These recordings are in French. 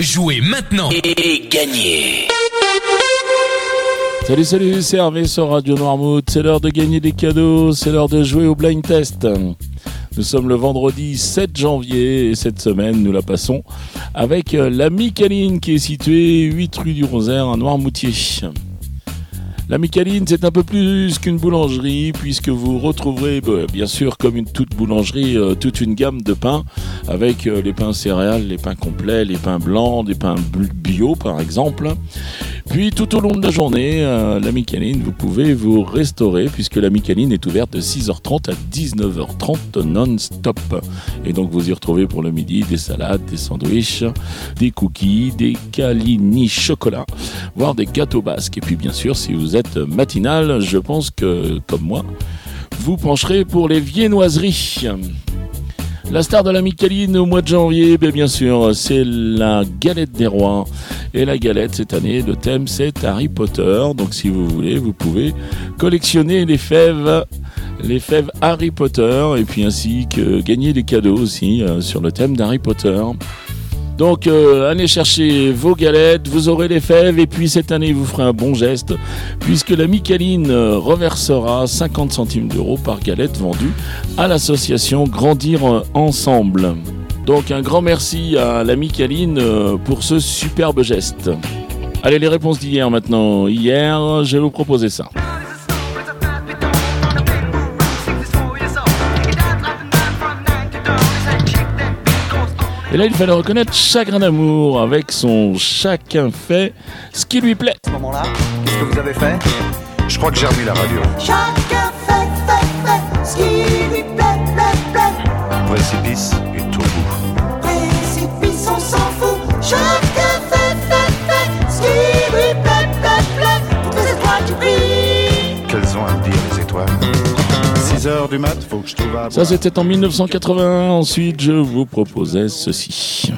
Jouez maintenant et gagnez Salut, salut, c'est Hervé sur Radio Noirmouth. C'est l'heure de gagner des cadeaux, c'est l'heure de jouer au blind test. Nous sommes le vendredi 7 janvier et cette semaine, nous la passons avec euh, la Micaline qui est située 8 rue du Rosaire à Noirmoutier. La Micaline, c'est un peu plus qu'une boulangerie, puisque vous retrouverez, bah, bien sûr, comme une toute boulangerie, euh, toute une gamme de pains, avec euh, les pains céréales, les pains complets, les pains blancs, des pains bio, par exemple. Puis tout au long de la journée, euh, la Micaline, vous pouvez vous restaurer puisque la Micaline est ouverte de 6h30 à 19h30 non-stop. Et donc vous y retrouvez pour le midi des salades, des sandwichs, des cookies, des calini chocolat, voire des gâteaux basques. Et puis bien sûr, si vous êtes matinal, je pense que, comme moi, vous pencherez pour les viennoiseries. La star de la Micaline au mois de janvier, ben, bien sûr, c'est la galette des rois. Et la galette, cette année, le thème, c'est Harry Potter. Donc, si vous voulez, vous pouvez collectionner les fèves, les fèves Harry Potter, et puis ainsi que gagner des cadeaux aussi euh, sur le thème d'Harry Potter. Donc euh, allez chercher vos galettes, vous aurez les fèves et puis cette année vous ferez un bon geste puisque la Micaline euh, reversera 50 centimes d'euros par galette vendue à l'association Grandir Ensemble. Donc un grand merci à la Micaline euh, pour ce superbe geste. Allez les réponses d'hier maintenant. Hier, je vais vous proposer ça. Et là, il fallait reconnaître Chagrin d'amour avec son Chacun fait ce qui lui plaît. ce moment-là, qu'est-ce que vous avez fait? Je crois que j'ai remis la radio. Chacun fait, fait, fait ce qui lui plaît, plaît, plaît. Précipice et tout bout. Précipice, on s'en fout. Chacun fait, fait, fait ce qui lui plaît, plaît, plaît. Toutes les étoiles qui brillent. Qu'elles ont à me dire les étoiles? 6 heures du mat, faut que je trouve à Ça, c'était en 1981. Ensuite, je vous proposais ceci.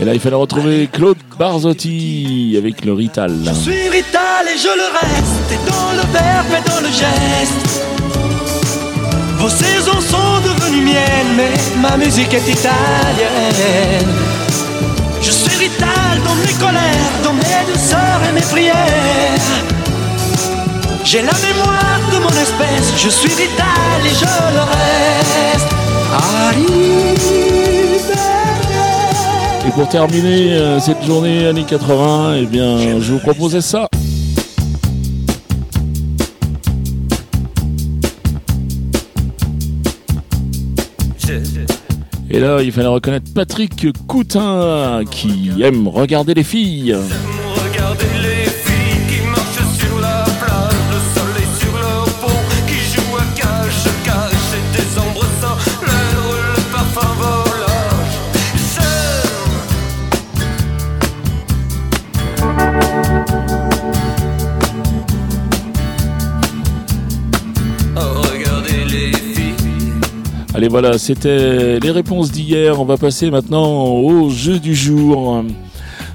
Et là, il fallait retrouver Claude Barzotti avec le Rital. Je suis Rital et je le reste, et dans le verbe et dans le geste. Vos saisons sont devenues miennes, mais ma musique est italienne. Je suis Rital dans mes colères, dans mes douceurs et mes prières. J'ai la mémoire de mon espèce, je suis Rital et je le reste. Et pour terminer euh, cette journée années 80, eh bien, je vous proposais ça. Et là, il fallait reconnaître Patrick Coutin qui aime regarder les filles. Allez, voilà, c'était les réponses d'hier. On va passer maintenant au jeu du jour.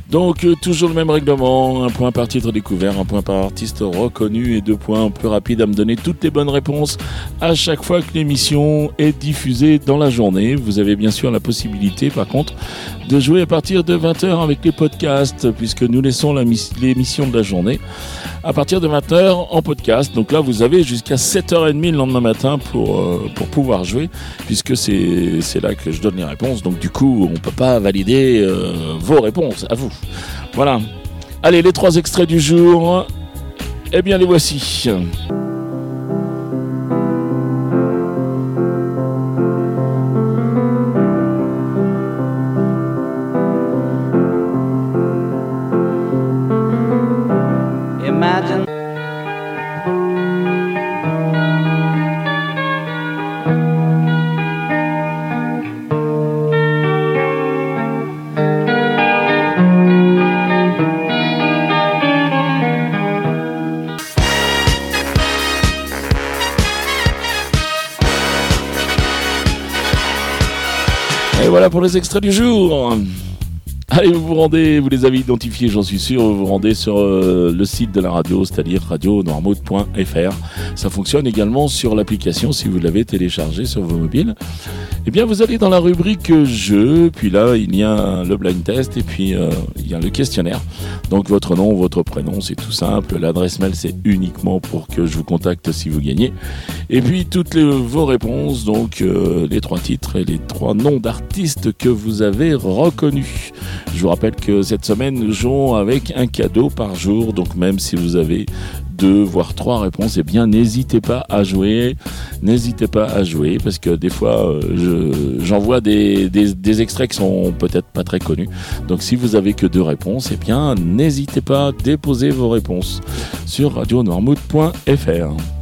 Donc, euh, toujours le même règlement. Un point par titre découvert, un point par artiste reconnu et deux points plus rapides à me donner toutes les bonnes réponses à chaque fois que l'émission est diffusée dans la journée. Vous avez bien sûr la possibilité, par contre, de jouer à partir de 20h avec les podcasts, puisque nous laissons la mis- l'émission de la journée à partir de 20h en podcast. Donc là, vous avez jusqu'à 7h30 le lendemain matin pour, euh, pour pouvoir jouer, puisque c'est là que je donne les réponses. Donc du coup, on peut pas valider euh, vos réponses, à vous. Voilà. Allez, les trois extraits du jour. Eh bien, les voici. Voilà pour les extraits du jour. Allez, vous vous rendez, vous les avez identifiés, j'en suis sûr, vous vous rendez sur euh, le site de la radio, c'est-à-dire radionoirmouth.fr. Ça fonctionne également sur l'application si vous l'avez téléchargée sur vos mobiles. Eh bien, vous allez dans la rubrique jeu, puis là, il y a le blind test et puis euh, il y a le questionnaire. Donc, votre nom, votre prénom, c'est tout simple. L'adresse mail, c'est uniquement pour que je vous contacte si vous gagnez. Et puis, toutes les- vos réponses, donc euh, les trois titres et les trois noms d'artistes que vous avez reconnus. Je vous rappelle que cette semaine, nous jouons avec un cadeau par jour. Donc, même si vous avez deux voire trois réponses, eh bien n'hésitez pas à jouer, n'hésitez pas à jouer parce que des fois euh, je- j'envoie des extraits qui sont peut-être pas très connus. Donc si vous avez que deux réponses, eh bien n'hésitez pas à déposer vos réponses sur radionoirmouth.fr.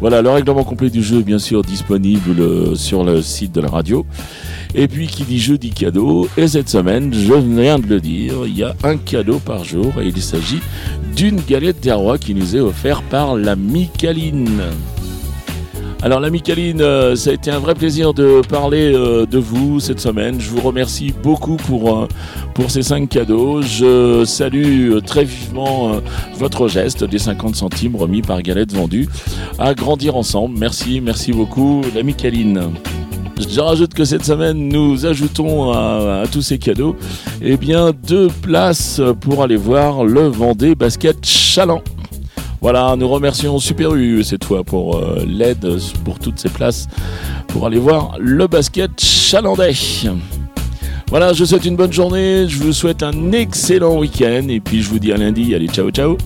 Voilà, le règlement complet du jeu bien sûr disponible euh, sur le site de la radio. Et puis qui dit jeu dit cadeau. Et cette semaine, je viens de le dire, il y a un cadeau par jour et il s'agit d'une galette des rois qui nous est offerte par la Micaline. Alors la Micaline, euh, ça a été un vrai plaisir de parler euh, de vous cette semaine. Je vous remercie beaucoup pour, euh, ces cinq cadeaux. Je salue très vivement votre geste des 50 centimes remis par Galette Vendue. À grandir ensemble. Merci, merci beaucoup la Micaline. Je rajoute que cette semaine, nous ajoutons à, à tous ces cadeaux eh bien, deux places pour aller voir le Vendée Basket Chaland. Voilà, nous remercions Super U cette fois pour euh, l'aide pour toutes ces places pour aller voir le basket chalandais. Voilà, je vous souhaite une bonne journée, je vous souhaite un excellent week-end et puis je vous dis à lundi. Allez, ciao ciao